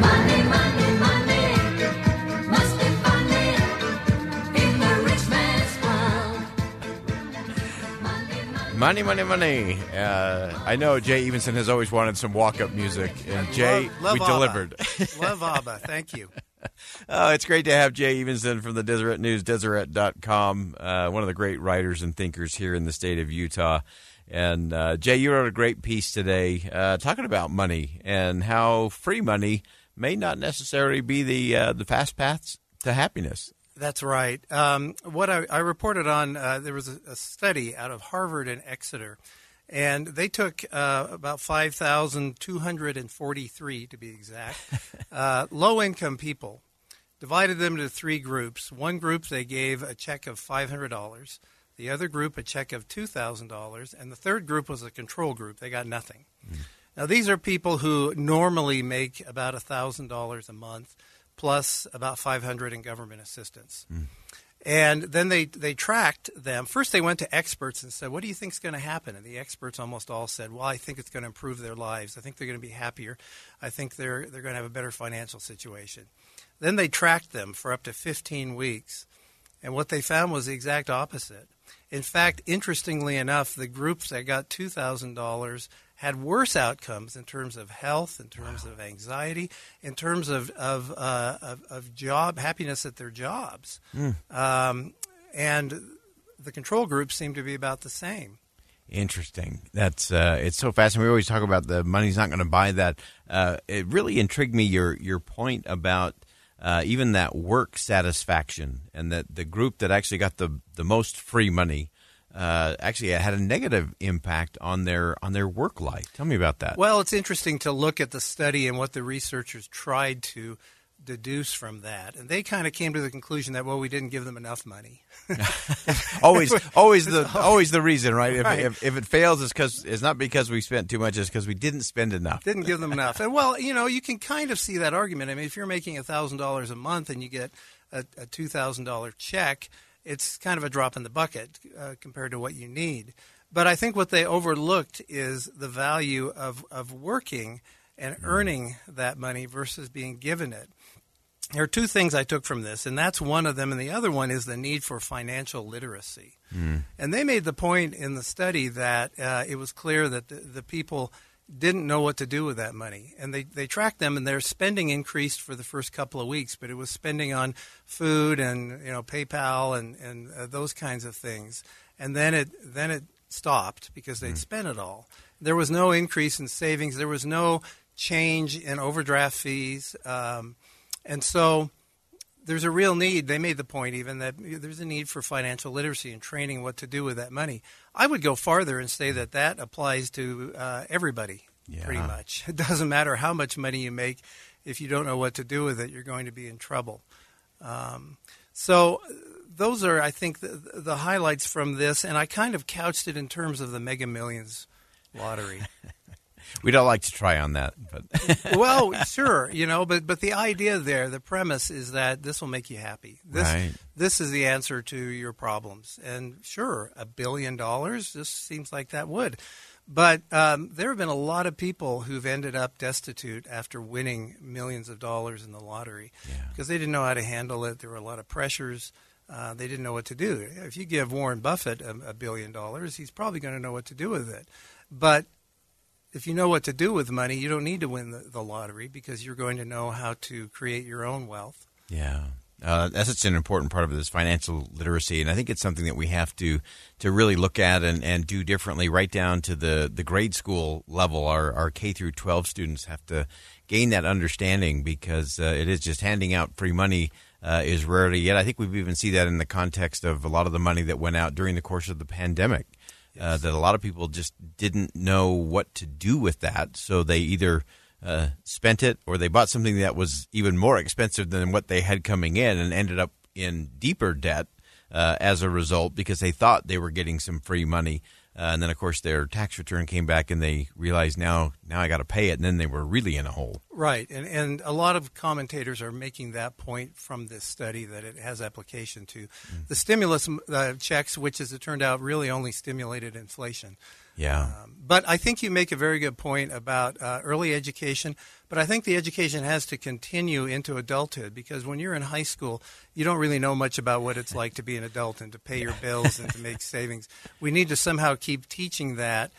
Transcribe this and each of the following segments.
Money, money, money. Must be funny in the rich man's world. Money, money, money. Uh, I know Jay Evensen has always wanted some walk-up music, and Jay, love, love we Abba. delivered. love Abba. Thank you. Oh, it's great to have Jay Evensen from the Deseret News, Deseret.com, uh, one of the great writers and thinkers here in the state of Utah. And uh, Jay, you wrote a great piece today uh, talking about money and how free money may not necessarily be the uh, the fast paths to happiness. That's right. Um, what I, I reported on, uh, there was a, a study out of Harvard and Exeter, and they took uh, about 5,243, to be exact, uh, low income people, divided them into three groups. One group they gave a check of $500, the other group a check of $2,000, and the third group was a control group. They got nothing. Now, these are people who normally make about $1,000 a month plus about 500 in government assistance. Hmm. And then they, they tracked them. First, they went to experts and said, What do you think is going to happen? And the experts almost all said, Well, I think it's going to improve their lives. I think they're going to be happier. I think they're, they're going to have a better financial situation. Then they tracked them for up to 15 weeks. And what they found was the exact opposite. In fact, interestingly enough, the groups that got $2,000 had worse outcomes in terms of health, in terms of anxiety, in terms of of, uh, of, of job happiness at their jobs, um, and the control groups seem to be about the same. Interesting. That's uh, it's so fascinating. We always talk about the money's not going to buy that. Uh, it really intrigued me your your point about uh, even that work satisfaction and that the group that actually got the the most free money uh, actually it had a negative impact on their on their work life. Tell me about that. Well, it's interesting to look at the study and what the researchers tried to deduce from that, and they kind of came to the conclusion that well, we didn't give them enough money. always, always the always the reason, right? If, Right. if, if it fails, it's because it's not because we spent too much; it's because we didn't spend enough. Didn't give them enough. And well, you know, you can kind of see that argument. I mean, if you're making thousand dollars a month and you get a, a two thousand dollar check, it's kind of a drop in the bucket uh, compared to what you need. But I think what they overlooked is the value of of working and earning that money versus being given it. There are two things I took from this, and that's one of them, and the other one is the need for financial literacy. And they made the point in the study that uh, it was clear that the, the people didn't know what to do with that money. And they, they tracked them, and their spending increased for the first couple of weeks, but it was spending on food and you know PayPal and, and uh, those kinds of things. And then it then it stopped because they'd spent it all. There was no increase in savings. There was no change in overdraft fees. Um, and so there's a real need. They made the point even that there's a need for financial literacy and training what to do with that money. I would go farther and say that that applies to uh, everybody pretty much. It doesn't matter how much money you make. If you don't know what to do with it, you're going to be in trouble. Um, so uh, those are, I think, the, the highlights from this. And I kind of couched it in terms of the Mega Millions lottery. We don't like to try on that, but well, sure, you know, but but the idea there, the premise is that this will make you happy. This Right. this is the answer to your problems, and sure, a billion dollars. This seems like that would, but um, there have been a lot of people who've ended up destitute after winning millions of dollars in the lottery because they didn't know how to handle it. There were a lot of pressures. Uh, they didn't know what to do. If you give Warren Buffett a, a billion dollars, he's probably going to know what to do with it. But if you know what to do with money, you don't need to win the, the lottery because you're going to know how to create your own wealth. Yeah. Uh, that's such an important part of this financial literacy, and I think it's something that we have to to really look at and, and do differently, right down to the, the grade school level. Our our K through twelve students have to gain that understanding because uh, it is just handing out free money uh, is rarely yet. I think we've even see that in the context of a lot of the money that went out during the course of the pandemic. Uh, that a lot of people just didn't know what to do with that, so they either uh, spent it or they bought something that was even more expensive than what they had coming in and ended up in deeper debt uh, as a result because they thought they were getting some free money. Uh, and then, of course, their tax return came back and they realized now, now I got to pay it. And then they were really in a hole. Right, and and a lot of commentators are making that point from this study that it has application to the stimulus uh, checks, which, as it turned out, really only stimulated inflation. Yeah. Um, but I think you make a very good point about uh, early education. But I think the education has to continue into adulthood because when you're in high school, you don't really know much about what it's like to be an adult and to pay your bills and to make savings. We need to somehow keep teaching that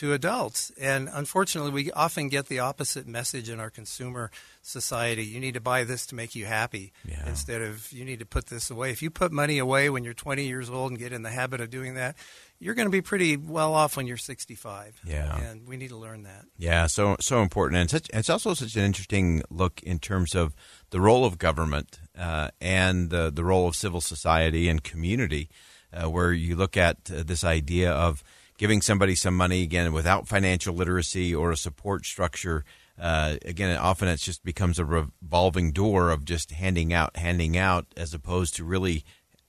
to adults. And unfortunately, we often get the opposite message in our consumer society. You need to buy this to make you happy Yeah. instead of you need to put this away. If you put money away when you're 20 years old and get in the habit of doing that, you're going to be pretty well off when you're 65. Yeah. And we need to learn that. Yeah, so so important, and such, it's also such an interesting look in terms of the role of government uh, and the the role of civil society and community, uh, where you look at uh, this idea of giving somebody some money again without financial literacy or a support structure. Uh, again, often it just becomes a revolving door of just handing out, handing out, as opposed to really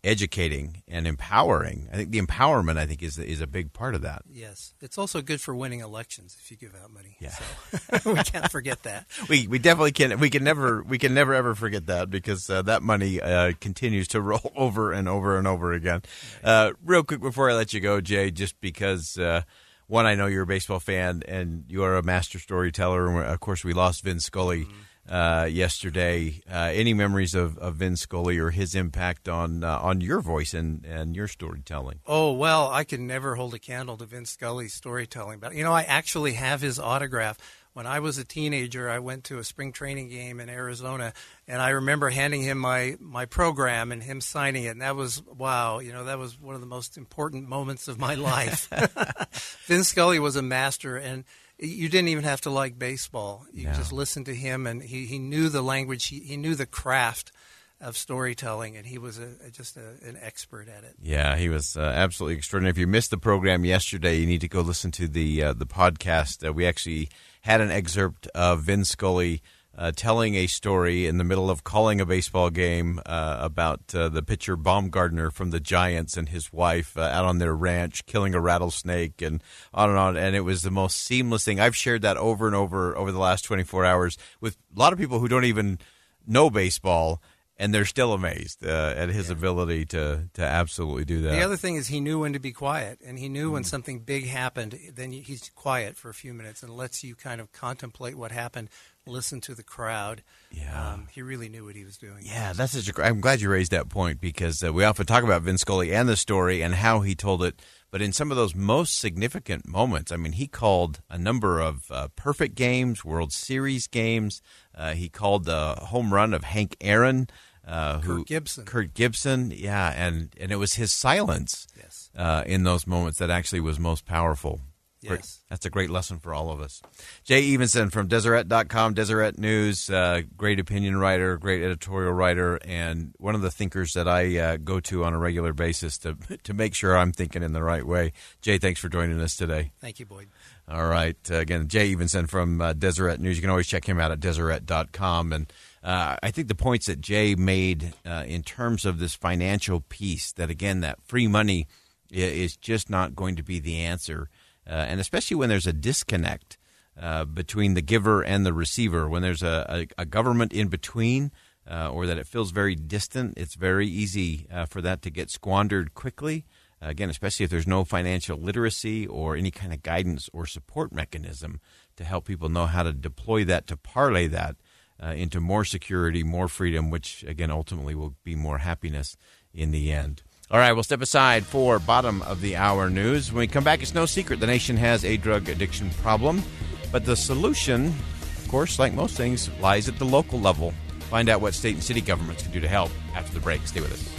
educating and empowering. I think the empowerment, I think, is is a big part of that. Yes. It's also good for winning elections if you give out money. Yeah. So we can't forget that. we we definitely can we can never we can never ever forget that because uh, that money uh, continues to roll over and over and over again. Uh, real quick before I let you go, Jay, just because uh, one, I know you're a baseball fan and you are a master storyteller. And of course, we lost Vin Scully. Uh, yesterday, uh, any memories of, of Vin Scully or his impact on uh, on your voice and, and your storytelling? Oh well, I can never hold a candle to Vin Scully's storytelling. But you know, I actually have his autograph. When I was a teenager, I went to a spring training game in Arizona, and I remember handing him my my program and him signing it. And that was wow, you know, that was one of the most important moments of my life. Vin Scully was a master, and you didn't even have to like baseball. You No. just listened to him, and he, he knew the language. He, he knew the craft of storytelling, and he was a, just a, an expert at it. Yeah, he was uh, absolutely extraordinary. If you missed the program yesterday, you need to go listen to the uh, the podcast. Uh, we actually had an excerpt of Vin Scully uh, telling a story in the middle of calling a baseball game uh, about uh, the pitcher Bumgarner from the Giants and his wife out on their ranch killing a rattlesnake and on and on. And it was the most seamless thing. I've shared that over and over over the last 24 hours with a lot of people who don't even know baseball. And they're still amazed uh, at his ability to, to absolutely do that. The other thing is he knew when to be quiet, and he knew Mm. when something big happened. Then he's quiet for a few minutes and lets you kind of contemplate what happened, listen to the crowd. Yeah. um, he really knew what he was doing. Yeah, that's such a. I'm glad you raised that point because uh, we often talk about Vin Scully and the story and how he told it, but in some of those most significant moments, I mean, he called a number of uh, perfect games, World Series games. Uh, he called the home run of Hank Aaron, uh, who Kirk Gibson. Kirk Gibson, yeah, and and it was his silence Yes. uh, in those moments that actually was most powerful. Great. Yes. That's a great lesson for all of us. Jay Evensen from Deseret.com, Deseret News, uh, great opinion writer, great editorial writer, and one of the thinkers that I uh, go to on a regular basis to, to make sure I'm thinking in the right way. Jay, thanks for joining us today. Thank you, Boyd. All right. Uh, again, Jay Evensen from uh, Deseret News. You can always check him out at Deseret.com. And uh, I think the points that Jay made uh, in terms of this financial piece, that again, that free money is just not going to be the answer. Uh, and especially when there's a disconnect uh, between the giver and the receiver, when there's a, a, a government in between. Uh, or that it feels very distant, it's very easy uh, for that to get squandered quickly. Again, especially if there's no financial literacy or any kind of guidance or support mechanism to help people know how to deploy that, to parlay that uh, into more security, more freedom, which again ultimately will be more happiness in the end. All right, we'll step aside for bottom of the hour news. When we come back, it's no secret the nation has a drug addiction problem, but the solution, of course, like most things, lies at the local level. Find out what state and city governments can do to help after the break. Stay with us.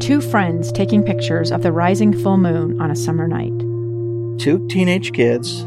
Two friends taking pictures of the rising full moon on a summer night. Two teenage kids